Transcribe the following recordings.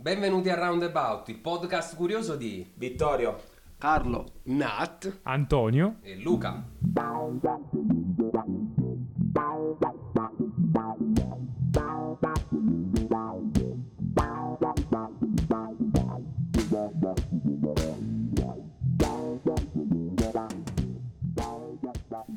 Benvenuti a Roundabout, il podcast curioso di Vittorio, Carlo, Nat, Antonio, e Luca.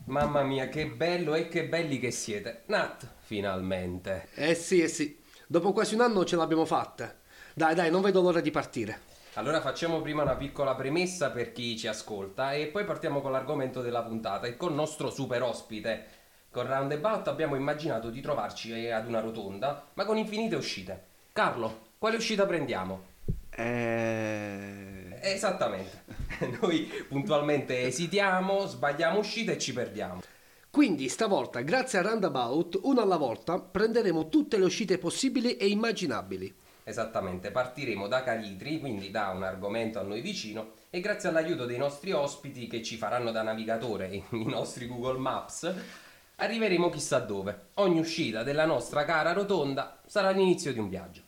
Mamma mia, che bello e che belli che siete. Nat, finalmente. eh sì, eh sì, dopo quasi un anno ce l'abbiamo fatta. Dai, dai, non vedo l'ora di partire. Allora facciamo prima una piccola premessa per chi ci ascolta e poi partiamo con l'argomento della puntata e col nostro super ospite. Con Roundabout abbiamo immaginato di trovarci ad una rotonda, ma con infinite uscite. Carlo, quale uscita prendiamo? eh... Esattamente. Noi puntualmente esitiamo, sbagliamo uscite e ci perdiamo. Quindi stavolta, grazie a Roundabout, una alla volta, prenderemo tutte le uscite possibili e immaginabili. Esattamente, partiremo da Calitri, quindi da un argomento a noi vicino, e grazie all'aiuto dei nostri ospiti che ci faranno da navigatore i nostri Google Maps, arriveremo chissà dove. Ogni uscita della nostra cara rotonda sarà l'inizio di un viaggio.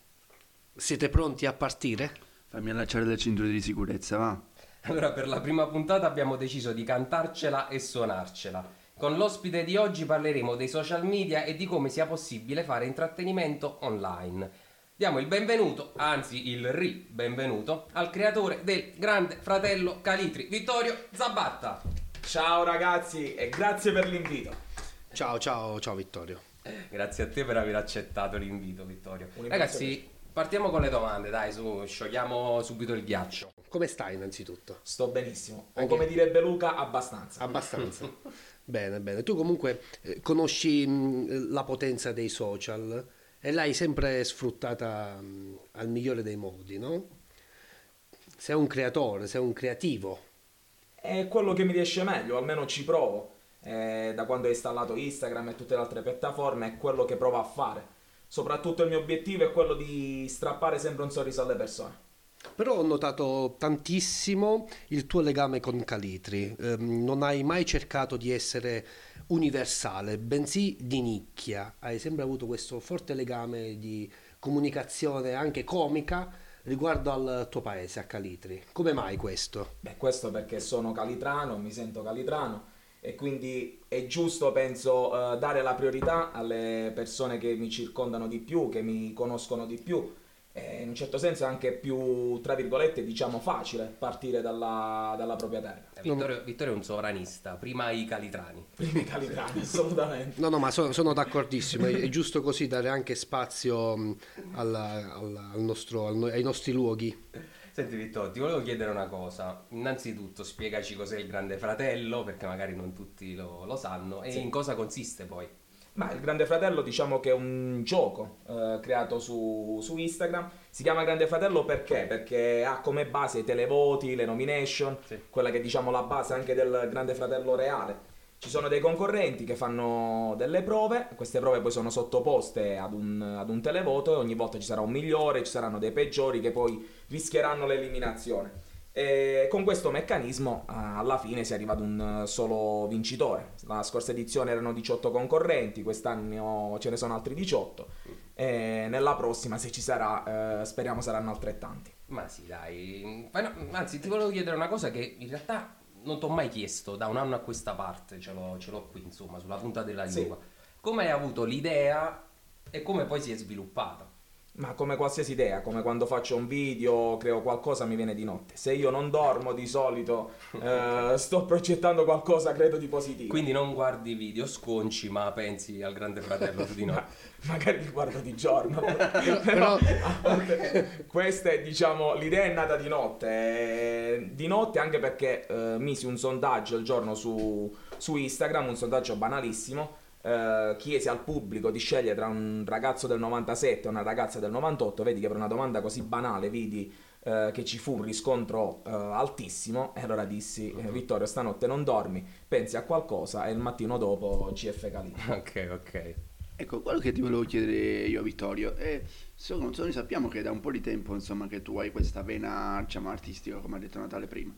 Siete pronti a partire? Fammi allacciare le cinture di sicurezza, va? Allora, per la prima puntata abbiamo deciso di cantarcela e suonarcela. Con l'ospite di oggi parleremo dei social media e di come sia possibile fare intrattenimento online. Diamo il benvenuto, anzi il ri benvenuto, al creatore del Grande Fratello Calitri, Vittorio Zabatta. ciao ragazzi e grazie per l'invito. Ciao, ciao, ciao Vittorio. Grazie a te per aver accettato l'invito, Vittorio. Ragazzi, partiamo con le domande, dai, su, sciogliamo subito il ghiaccio. Come stai innanzitutto? Sto benissimo. O Anche- come direbbe Luca, abbastanza. Abbastanza. bene, bene. Tu comunque eh, conosci mh, la potenza dei social e l'hai sempre sfruttata mh, al migliore dei modi, no? Sei un creatore, sei un creativo. È quello che mi riesce meglio, almeno ci provo. Eh, da quando ho installato Instagram e tutte le altre piattaforme è quello che provo a fare. Soprattutto il mio obiettivo è quello di strappare sempre un sorriso alle persone. Però ho notato tantissimo il tuo legame con Calitri. Ehm, non hai mai cercato di essere universale, bensì di nicchia. Hai sempre avuto questo forte legame di comunicazione anche comica riguardo al tuo paese, a Calitri. Come mai questo? Beh, questo perché sono calitrano, mi sento calitrano e quindi è giusto, penso, eh, dare la priorità alle persone che mi circondano di più, che mi conoscono di più. E in un certo senso è anche più, tra virgolette, diciamo facile partire dalla, dalla propria terra. Eh, Vittorio, Vittorio è un sovranista, prima i calitrani. Primi calitrani, assolutamente. No, no, ma so- sono d'accordissimo. È, è giusto così dare anche spazio alla- alla- al nostro- al ai nostri luoghi. Senti Vittorio, ti volevo chiedere una cosa. Innanzitutto spiegaci cos'è il Grande Fratello, perché magari non tutti lo, lo sanno, e Sì. in cosa consiste poi. Ma il Grande Fratello diciamo che è un gioco eh, creato su, su Instagram. Si chiama Grande Fratello perché? Perché ha come base i televoti, le nomination, Sì. quella che è diciamo la base anche del Grande Fratello reale. Ci sono dei concorrenti che fanno delle prove, queste prove poi sono sottoposte ad un, ad un televoto e ogni volta ci sarà un migliore, ci saranno dei peggiori che poi rischieranno l'eliminazione. E con questo meccanismo eh, alla fine si arriva ad un eh, solo vincitore. La scorsa edizione erano 18 concorrenti, quest'anno ce ne sono altri 18 e nella prossima se ci sarà eh, speriamo saranno altrettanti. Ma sì, dai. Anzi, ti volevo chiedere una cosa che in realtà non ti ho mai chiesto da un anno a questa parte, ce l'ho, ce l'ho qui, insomma, sulla punta della Sì. lingua. Come hai avuto l'idea e come poi si è sviluppata? Ma come qualsiasi idea, come quando faccio un video, creo qualcosa, mi viene di notte. Se io non dormo di solito, eh, sto progettando qualcosa, credo di positivo. Quindi non guardi video sconci, ma pensi al Grande Fratello tu di no. Ma- magari li guardo di giorno. però- questa è, diciamo, l'idea è nata di notte. eh, Di notte anche perché eh, misi un sondaggio il giorno su, su Instagram, un sondaggio banalissimo. Eh, chiesi al pubblico di scegliere tra un ragazzo del 97 e una ragazza del 98. Vedi che per una domanda così banale vidi eh, che ci fu un riscontro eh, altissimo. E allora dissi: eh, Vittorio, stanotte non dormi, pensi a qualcosa. E il mattino dopo CF Calì. ok, ok. Ecco, quello che ti volevo chiedere io, Vittorio, è, so- noi sappiamo che da un po' di tempo, insomma, che tu hai questa vena, diciamo, artistica, come ha detto Natale prima.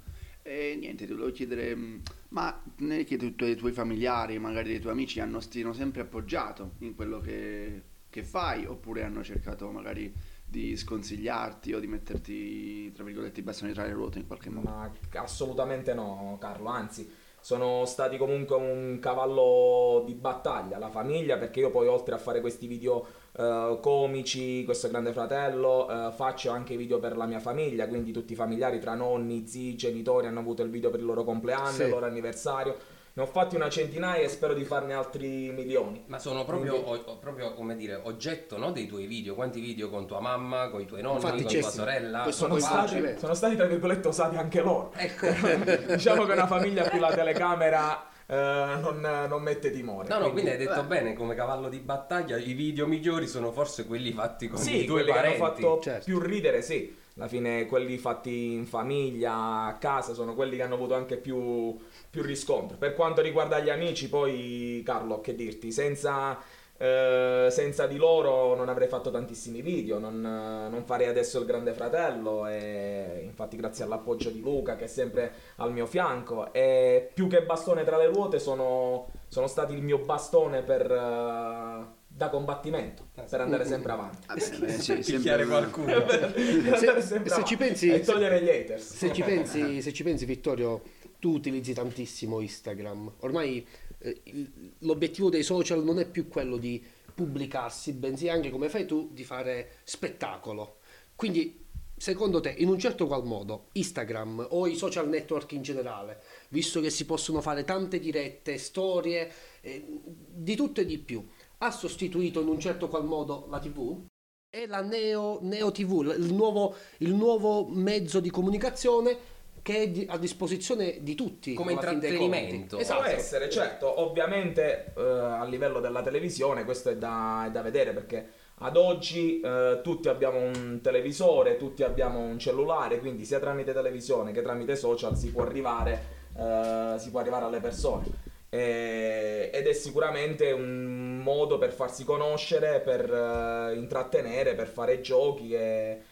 E niente, ti volevo chiedere, mh, ma non è che tu- i tuoi familiari, magari dei tuoi amici, hanno, ti sempre appoggiato in quello che, che fai, oppure hanno cercato magari di sconsigliarti o di metterti, tra virgolette, i bastoni tra le ruote in qualche modo? Ma assolutamente no, Carlo, anzi, sono stati comunque un cavallo di battaglia, la famiglia, perché io poi oltre a fare questi video eh, comici, questo grande fratello, eh, faccio anche video per la mia famiglia, quindi tutti i familiari tra nonni, zii, genitori hanno avuto il video per il loro compleanno, Sì. il loro anniversario. Ne ho fatti una centinaia e spero di farne altri milioni. Ma sono proprio, Quindi- o- proprio, come dire, oggetto no, dei tuoi video. Quanti video con tua mamma, con i tuoi nonni, Infatti, con tua sorella? sono stati, sono stati tra virgolette usati anche loro. Ecco. diciamo che una famiglia a cui la telecamera eh, non, non mette timore. No, no, quindi hai detto beh. bene, come cavallo di battaglia, i video migliori sono forse quelli fatti con Sì, i tuoi quelli che hanno parenti. fatto Certo. più ridere, sì. Alla fine quelli fatti in famiglia, a casa, sono quelli che hanno avuto anche più, più riscontro. Per quanto riguarda gli amici, poi Carlo, che dirti, senza, eh, senza di loro non avrei fatto tantissimi video, non, non farei adesso il Grande Fratello e infatti grazie all'appoggio di Luca che è sempre al mio fianco e più che bastone tra le ruote sono, sono stati il mio bastone per, eh, da combattimento, per andare sempre avanti. Ah, beh, sì, Picchiare sempre- qualcuno. Andare sempre se avanti ci pensi- e togliere gli haters. Se ci pensi, se ci pensi Vittorio, tu utilizzi tantissimo Instagram. Ormai eh, il- l'obiettivo dei social non è più quello di pubblicarsi, bensì anche come fai tu di fare spettacolo. Quindi, secondo te, in un certo qual modo, Instagram o i social network in generale, visto che si possono fare tante dirette, storie, eh, di tutto e di più, ha sostituito in un certo qual modo la TV? È la Neo, Neo TV, il nuovo, il nuovo mezzo di comunicazione che è di- a disposizione di tutti. Come intrattenimento. Esatto. Può essere, certo, ovviamente eh, a livello della televisione questo è da, è da vedere perché ad oggi eh, tutti abbiamo un televisore, tutti abbiamo un cellulare, quindi sia tramite televisione che tramite social si può arrivare, eh, si può arrivare alle persone. E- ed è sicuramente un modo per farsi conoscere, per eh, intrattenere, per fare giochi e,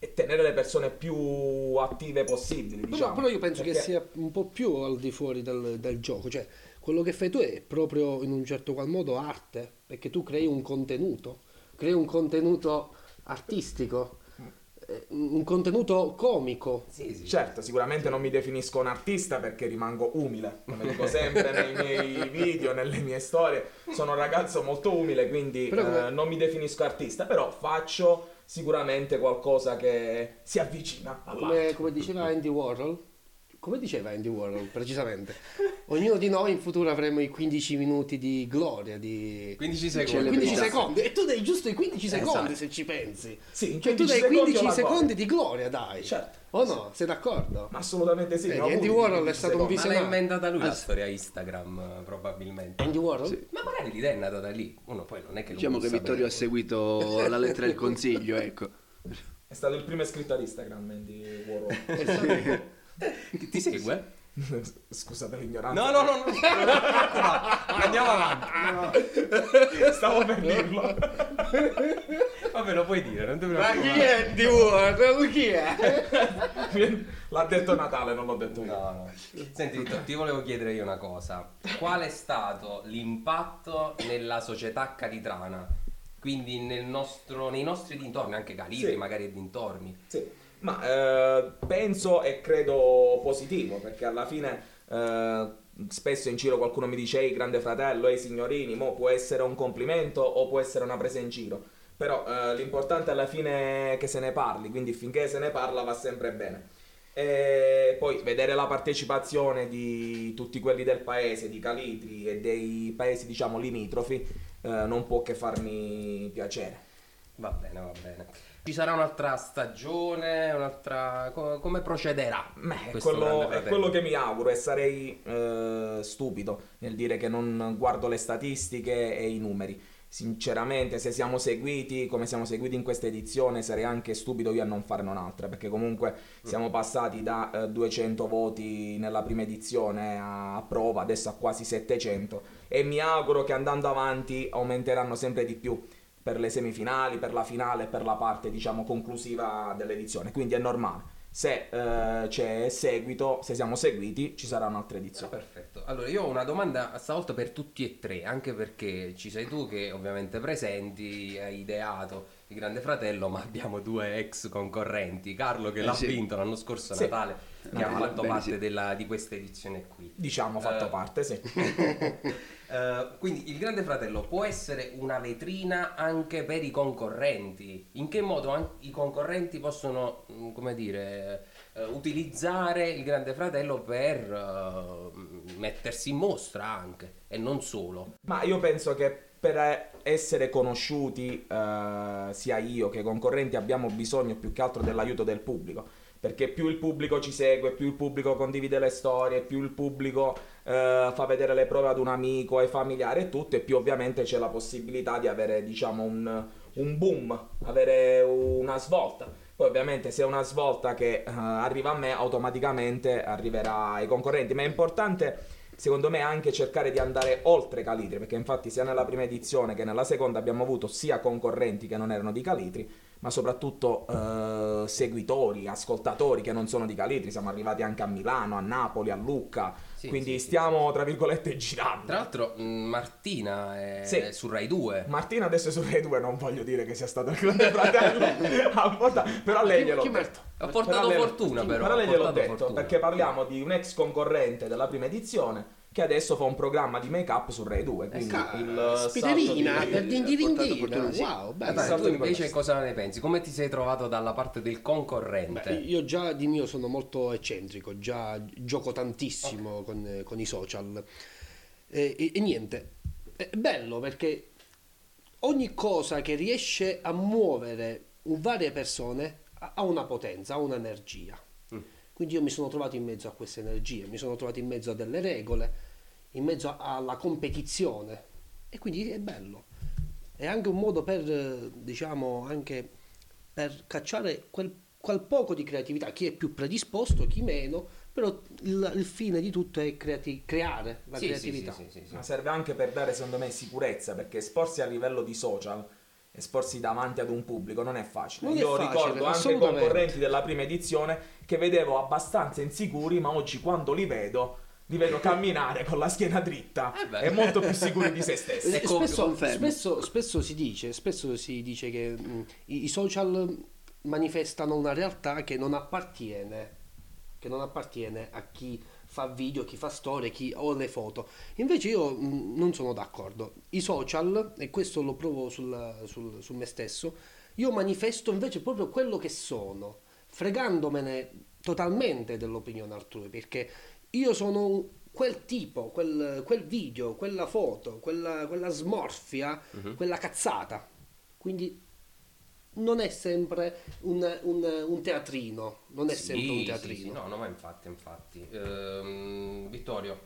e tenere le persone più attive possibili. Però, Diciamo. però io penso che Perché- sia un po' più al di fuori del, del gioco, cioè quello che fai tu è proprio in un certo qual modo arte, perché tu crei un contenuto, crei un contenuto artistico, eh, un contenuto comico. Sì, sì. Certo, sicuramente non mi definisco un artista perché rimango umile, come dico sempre nei miei video, nelle mie storie. Sono un ragazzo molto umile, quindi Però come- eh, non mi definisco artista, però faccio sicuramente qualcosa che si avvicina all'arte. Come, come diceva Andy Warhol, come diceva Andy Warhol precisamente, ognuno di noi in futuro avremo i 15 minuti di gloria, di 15 Cioè, secondi. 15 Celebrità. secondi e tu dai giusto i 15 secondi Esatto. se ci pensi. Sì, in Cioè tu 15 dai secondi 15 ho la secondi di gloria, dai. Certo. O no? Sei d'accordo? Assolutamente sì. Vedi, Andy Warhol è 15 stato un secondi. Ma l'ha visionario. inventata lui la sì. storia Instagram, probabilmente. Andy Warhol? Sì. Ma magari l'idea è nata da lì. Uno poi non è che Diciamo che Vittorio ha seguito la lettera del consiglio, ecco. È stato il primo iscritto ad Instagram, Andy Warhol. Ti, ti segue? Scusate l'ignoranza. No, no, no, no. Andiamo avanti. Stavo per dirlo. Vabbè, lo puoi dire, non ti Ma chi è Andy Warhol? Chi è? L'ha detto Natale, non l'ho detto io. No, no. Senti, Vittorio, ti volevo chiedere io una cosa. Qual è stato l'impatto nella società calitrana? Quindi nel nostro, nei nostri dintorni, anche Calibri Sì. magari e dintorni. Sì, ma eh, penso e credo positivo perché alla fine eh, spesso in giro qualcuno mi dice ehi grande fratello, ehi signorini, mo può essere un complimento o può essere una presa in giro. Però eh, l'importante alla fine è che se ne parli, quindi finché se ne parla va sempre bene. E poi vedere la partecipazione di tutti quelli del paese, di Calitri e dei paesi diciamo limitrofi eh, non può che farmi piacere. Va bene, va bene. Ci sarà un'altra stagione, un'altra... co- come procederà? Beh, quello, è quello che mi auguro e sarei eh, stupido nel dire che non guardo le statistiche e i numeri. Sinceramente, se siamo seguiti come siamo seguiti in questa edizione, sarei anche stupido io a non farne un'altra, perché comunque siamo passati da eh, 200 voti nella prima edizione a prova, adesso a quasi 700 e mi auguro che andando avanti aumenteranno sempre di più per le semifinali, per la finale, per la parte diciamo conclusiva dell'edizione. Quindi è normale. Se eh, c'è seguito, se siamo seguiti, ci sarà un'altra Ah, edizione. perfetto. Allora, io ho una domanda stavolta per tutti e tre, anche perché ci sei tu che ovviamente presenti, hai ideato il Grande Fratello, ma abbiamo due ex concorrenti. Carlo che Eh l'ha sì. vinto l'anno scorso a Sì. Natale, che ha fatto parte sì. della- di questa edizione qui. Diciamo fatto Eh. parte, sì. Eh, quindi il Grande Fratello può essere una vetrina anche per i concorrenti. In che modo an- i concorrenti possono, mm, come dire, eh, utilizzare il Grande Fratello per eh, mettersi in mostra anche e non solo. Ma io penso che per essere conosciuti, sia io che i concorrenti, abbiamo bisogno più che altro dell'aiuto del pubblico. Perché più il pubblico ci segue, più il pubblico condivide le storie, più il pubblico eh, fa vedere le prove ad un amico, ai familiari e tutto, e più ovviamente c'è la possibilità di avere, diciamo, un, un boom, avere una svolta. Poi ovviamente se è una svolta che eh, arriva a me, automaticamente arriverà ai concorrenti. Ma è importante secondo me anche cercare di andare oltre Calitri, perché infatti sia nella prima edizione che nella seconda abbiamo avuto sia concorrenti che non erano di Calitri, ma soprattutto eh, seguitori, ascoltatori che non sono di Calitri, siamo arrivati anche a Milano, a Napoli, a Lucca, Sì, quindi sì, sì, stiamo tra virgolette girando. Tra l'altro mm, Martina è Sì. su Rai 2. Martina adesso è su Rai 2, non voglio dire che sia stato il grande fratello, a porta- però lei gliel'ho chi detto. Ha portato Però lei- fortuna però. Però lei gliel'ho portato detto, fortuna. perché parliamo di un ex concorrente della prima edizione che adesso fa un programma di make up su Rai 2. Quindi Esatto. il Spiderina, wow, Eh, bello. dai, salto tu invece cosa ne pensi? Come ti sei trovato dalla parte del concorrente? Beh, io già di mio sono molto eccentrico, già gioco tantissimo con, con i social. E, e- e niente, è bello perché ogni cosa che riesce a muovere varie persone ha una potenza, ha un'energia. Quindi io mi sono trovato in mezzo a queste energie, mi sono trovato in mezzo a delle regole, in mezzo alla competizione e quindi è bello. È anche un modo per, diciamo, anche per cacciare quel, quel poco di creatività, chi è più predisposto, chi meno, però il, il fine di tutto è creati- creare la Sì, sì, creatività. sì, sì, sì, sì. Ma serve anche per dare, secondo me, sicurezza, perché esporsi a livello di social, esporsi davanti ad un pubblico non è facile. Non è Io facile, ricordo anche assolutamente. concorrenti della prima edizione che vedevo abbastanza insicuri, ma oggi quando li vedo, li vedo camminare con la schiena dritta Eh e molto più sicuri di se stessi. Eh, Ecco, spesso, spesso- spesso si dice, spesso si dice che mh, i, i social manifestano una realtà che non appartiene, che non appartiene a chi fa video, chi fa storie, chi o le foto. Invece io mh, non sono d'accordo. I social, e questo lo provo sul, sul- su me stesso, io manifesto invece proprio quello che sono, fregandomene totalmente dell'opinione altrui, perché io sono quel tipo, quel, quel video, quella foto, quella, quella smorfia, quella cazzata. Quindi non è sempre un, un- un teatrino, non è Sì, sempre un sì, teatrino. sì, no, no, ma infatti, infatti. Ehm, Vittorio,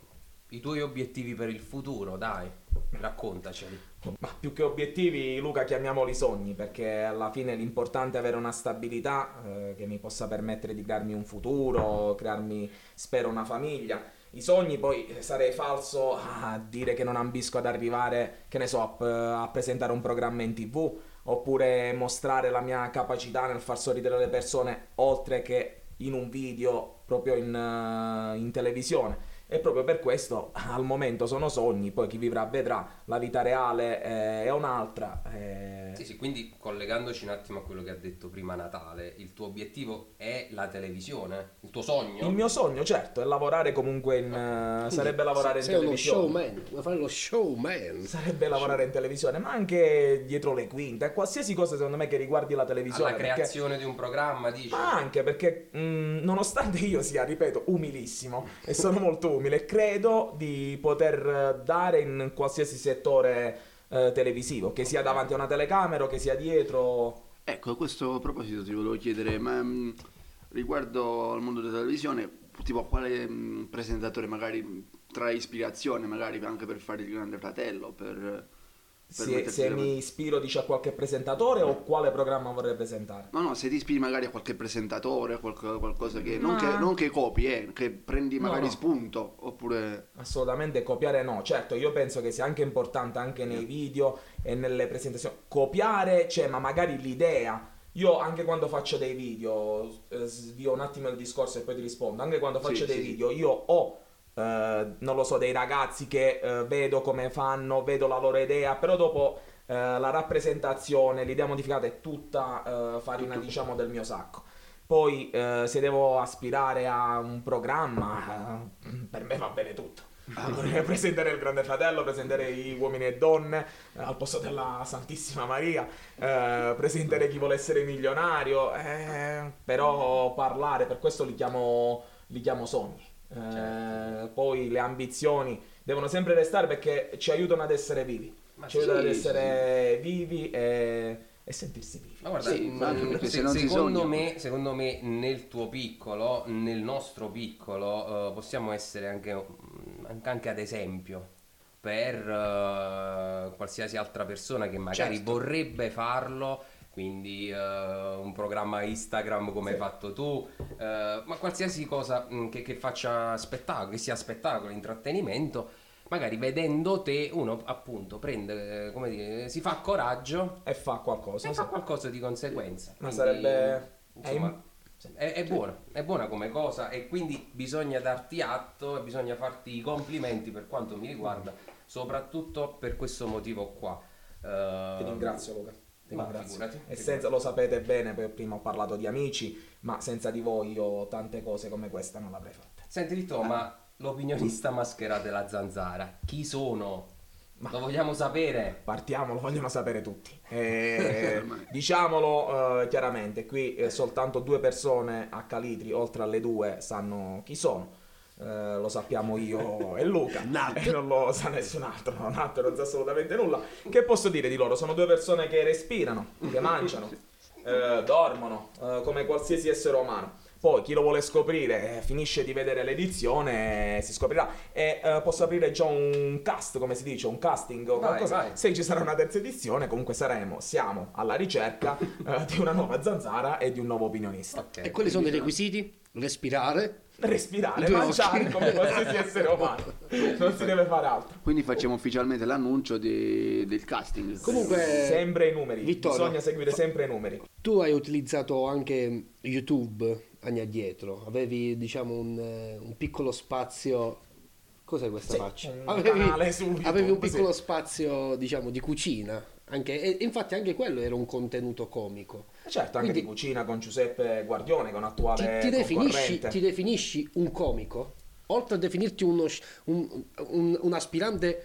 i tuoi obiettivi per il futuro, dai, raccontaceli. Ma più che obiettivi, Luca, chiamiamoli sogni, perché alla fine l'importante è avere una stabilità eh, che mi possa permettere di crearmi un futuro, crearmi, spero, una famiglia. I sogni poi eh, sarei falso a dire che non ambisco ad arrivare, che ne so, a, p- a presentare un programma in tv, oppure mostrare la mia capacità nel far sorridere le persone, oltre che in un video, proprio in, eh, in televisione. E proprio per questo al momento sono sogni, poi chi vivrà vedrà, la vita reale eh, è un'altra. eh. Sì, sì, quindi collegandoci un attimo a quello che ha detto prima Natale, il tuo obiettivo è la televisione? Il tuo sogno? Il mio sogno, certo, è lavorare comunque in... eh, sarebbe lavorare in Sei uno televisione. showman, vuoi fare lo showman. Sarebbe lavorare in televisione, ma anche dietro le quinte, qualsiasi cosa secondo me che riguardi la televisione. Perché- creazione di un programma, dici? Ma anche perché, mh, nonostante io sia, ripeto, umilissimo e sono molto umile, credo di poter dare in qualsiasi settore eh, televisivo, che sia davanti a una telecamera che sia dietro. Ecco, a questo proposito ti volevo chiedere, ma mh, riguardo al mondo della televisione, tipo quale mh, presentatore magari trae ispirazione, magari anche per fare il grande fratello, per... Se, se mi ispiro dice a qualche presentatore o quale programma vorrei presentare. No, no, se ti ispiri magari a qualche presentatore, a qualche- qualcosa che... Non, Ma- che... non che copi, eh, che prendi No, magari no. spunto, oppure... Assolutamente copiare no, certo io penso che sia anche importante anche nei video e nelle presentazioni copiare c'è ma magari l'idea io anche quando faccio dei video eh, svio un attimo il discorso e poi ti rispondo anche quando Sì, faccio dei sì. video io ho eh, non lo so dei ragazzi che eh, vedo come fanno vedo la loro idea però dopo eh, eh, la rappresentazione, l'idea modificata è tutta eh, farina diciamo del mio sacco. Poi eh, se devo aspirare a un programma, eh, per me va bene tutto. Vorrei presentare il Grande Fratello, presentare gli uomini e donne eh, al posto della Santissima Maria, eh, presentare chi vuole essere milionario, eh, però parlare, per questo li chiamo, li chiamo sogni. Eh, Certo. Poi le ambizioni devono sempre restare perché ci aiutano ad essere vivi, Ma ci aiutano sì, ad essere vivi e, e sentirsi vivi. Ma guarda, Sì, mh, ma se- se secondo, me, secondo me nel tuo piccolo, nel nostro piccolo, eh, possiamo essere anche, mh, anche- anche ad esempio per eh, qualsiasi altra persona che magari Certo. vorrebbe farlo. Quindi eh, un programma Instagram come hai Sì. fatto tu, eh, ma qualsiasi cosa mh, che, che faccia spettacolo, che sia spettacolo, intrattenimento, magari vedendo te uno appunto prende, come dire, si fa coraggio E fa qualcosa. e sì. fa qualcosa di conseguenza. Ma Quindi, sarebbe... è insomma, è, è buona, è buona come cosa e quindi bisogna darti atto e bisogna farti i complimenti per quanto mi riguarda, soprattutto per questo motivo qua. Eh, Ti ringrazio Luca. Ma figurati, E senza, lo sapete bene, prima ho parlato di amici, ma senza di voi io tante cose come questa non l'avrei fatte. Senti Vittorio, ma l'opinionista maschera della zanzara, chi sono? Lo vogliamo sapere? Partiamo, lo vogliono sapere tutti. Eh, diciamolo eh, chiaramente, qui eh, soltanto due persone a Calitri, oltre alle due, sanno chi sono. Eh, lo sappiamo io e Luca e non lo sa nessun altro no, Nat non sa assolutamente nulla che posso dire di loro? sono due persone che respirano che mangiano eh, dormono eh, come qualsiasi essere umano poi chi lo vuole scoprire eh, finisce di vedere l'edizione e si scoprirà e eh, posso aprire già un cast come si dice un casting o Vai, qualcosa vai. se ci sarà una terza edizione comunque saremo siamo alla ricerca eh, di una nuova zanzara e di un nuovo opinionista Ok. E quali sono i requisiti? Respirare. respirare due mangiare occhi. come qualsiasi essere umano non si deve fare altro Quindi facciamo ufficialmente l'annuncio di- del casting. Comunque, sempre i numeri Vittorio, bisogna seguire sempre i numeri tu hai utilizzato anche YouTube anni addietro. Avevi, diciamo, un, eh, un piccolo spazio. Cos'è questa Sì, faccia? un Avevi, canale su YouTube, avevi un piccolo sì. spazio, diciamo, di cucina. Anche, e infatti anche quello era un contenuto comico. certo anche Quindi- di cucina con Giuseppe Guardione con Ti, attuale ti definisci, concorrente. ti definisci un comico? Oltre a definirti uno, un, un- un aspirante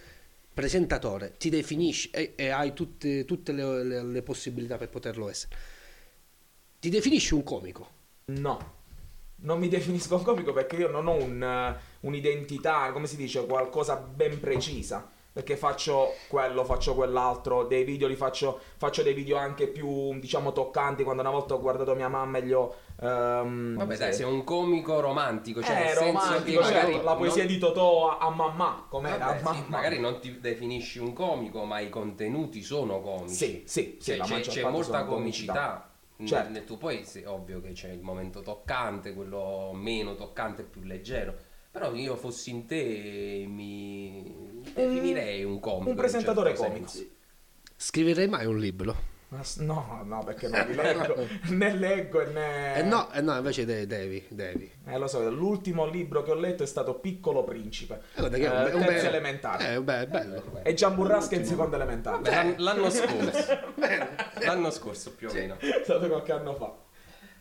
presentatore, ti definisci e, e hai tutte, tutte le, le- le possibilità per poterlo essere. Ti definisci un comico? No, non mi definisco un comico perché io non ho un, eh, un'identità, come si dice, qualcosa ben precisa. Perché faccio quello, faccio quell'altro, dei video li faccio, faccio dei video anche più, diciamo, toccanti. Quando una volta ho guardato mia mamma e gli ho... ehm, Vabbè dai, sei un comico romantico, cioè eh, romantico, magari la poesia non- di Totò a, mamma, com'era? Vabbè, A sì, magari non ti definisci un comico, ma i contenuti sono comici. Sì, sì, sì, Cioè, c'è, c'è molta comicità. nel- Certo. nel tuo- poi sì, ovvio che c'è il momento toccante, quello meno toccante, più leggero. Però io fossi in te mi definirei un comico. un presentatore certo comico. senso. Scriverei mai un libro? No, no, perché non li leggo, né leggo e né... Eh no, eh no, invece de- devi, devi. Eh, lo so, l'ultimo libro che ho letto è stato Piccolo Principe. Eh, guarda che è un Eh, terzo be- elementare. Eh, beh, è bello. E Gian Burrasca in seconda elementare. Beh, l'an- l'anno scorso. l'anno scorso più o meno. È stato qualche anno fa.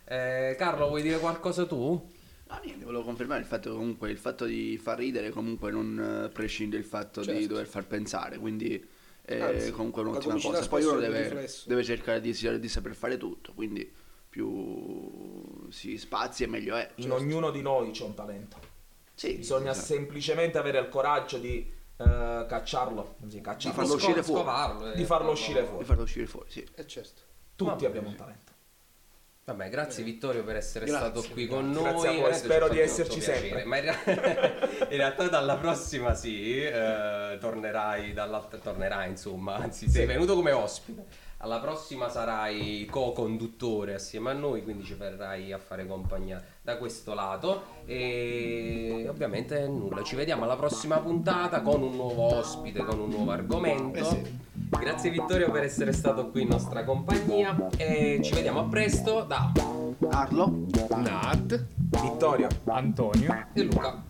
Eh, Carlo, vuoi dire qualcosa tu? No, niente, volevo confermare il fatto che comunque il fatto di far ridere comunque non eh, prescinde il fatto di Certo. dover far pensare, quindi è Anzi, comunque la un'ottima comicità cosa. Poi spesso uno è un deve, riflesso. deve cercare di, di saper fare tutto, quindi più si spazia meglio è. In ognuno di noi c'è un talento. Sì, Bisogna esatto. semplicemente avere il coraggio di eh, cacciarlo. Sì, cacciarlo. farlo uscire Sco- fuori. scovarlo, eh, Di farlo uscire di fuori. farlo uscire fuori, sì. Eh certo. Tutti abbiamo un talento. Vabbè, grazie Vittorio per essere Grazie, stato qui con grazie. noi. Grazie a voi, spero di esserci sempre. Ma in, rea- in realtà dalla prossima sì, eh, tornerai dall'altra tornerai insomma, anzi sei venuto come ospite. Alla prossima sarai co-conduttore assieme a noi, quindi ci verrai a fare compagnia da questo lato e ovviamente nulla, ci vediamo alla prossima puntata con un nuovo ospite, con un nuovo argomento. Grazie Vittorio per essere stato qui in nostra compagnia e ci vediamo a presto da Carlo? Nat. Vittorio. Antonio. e Luca.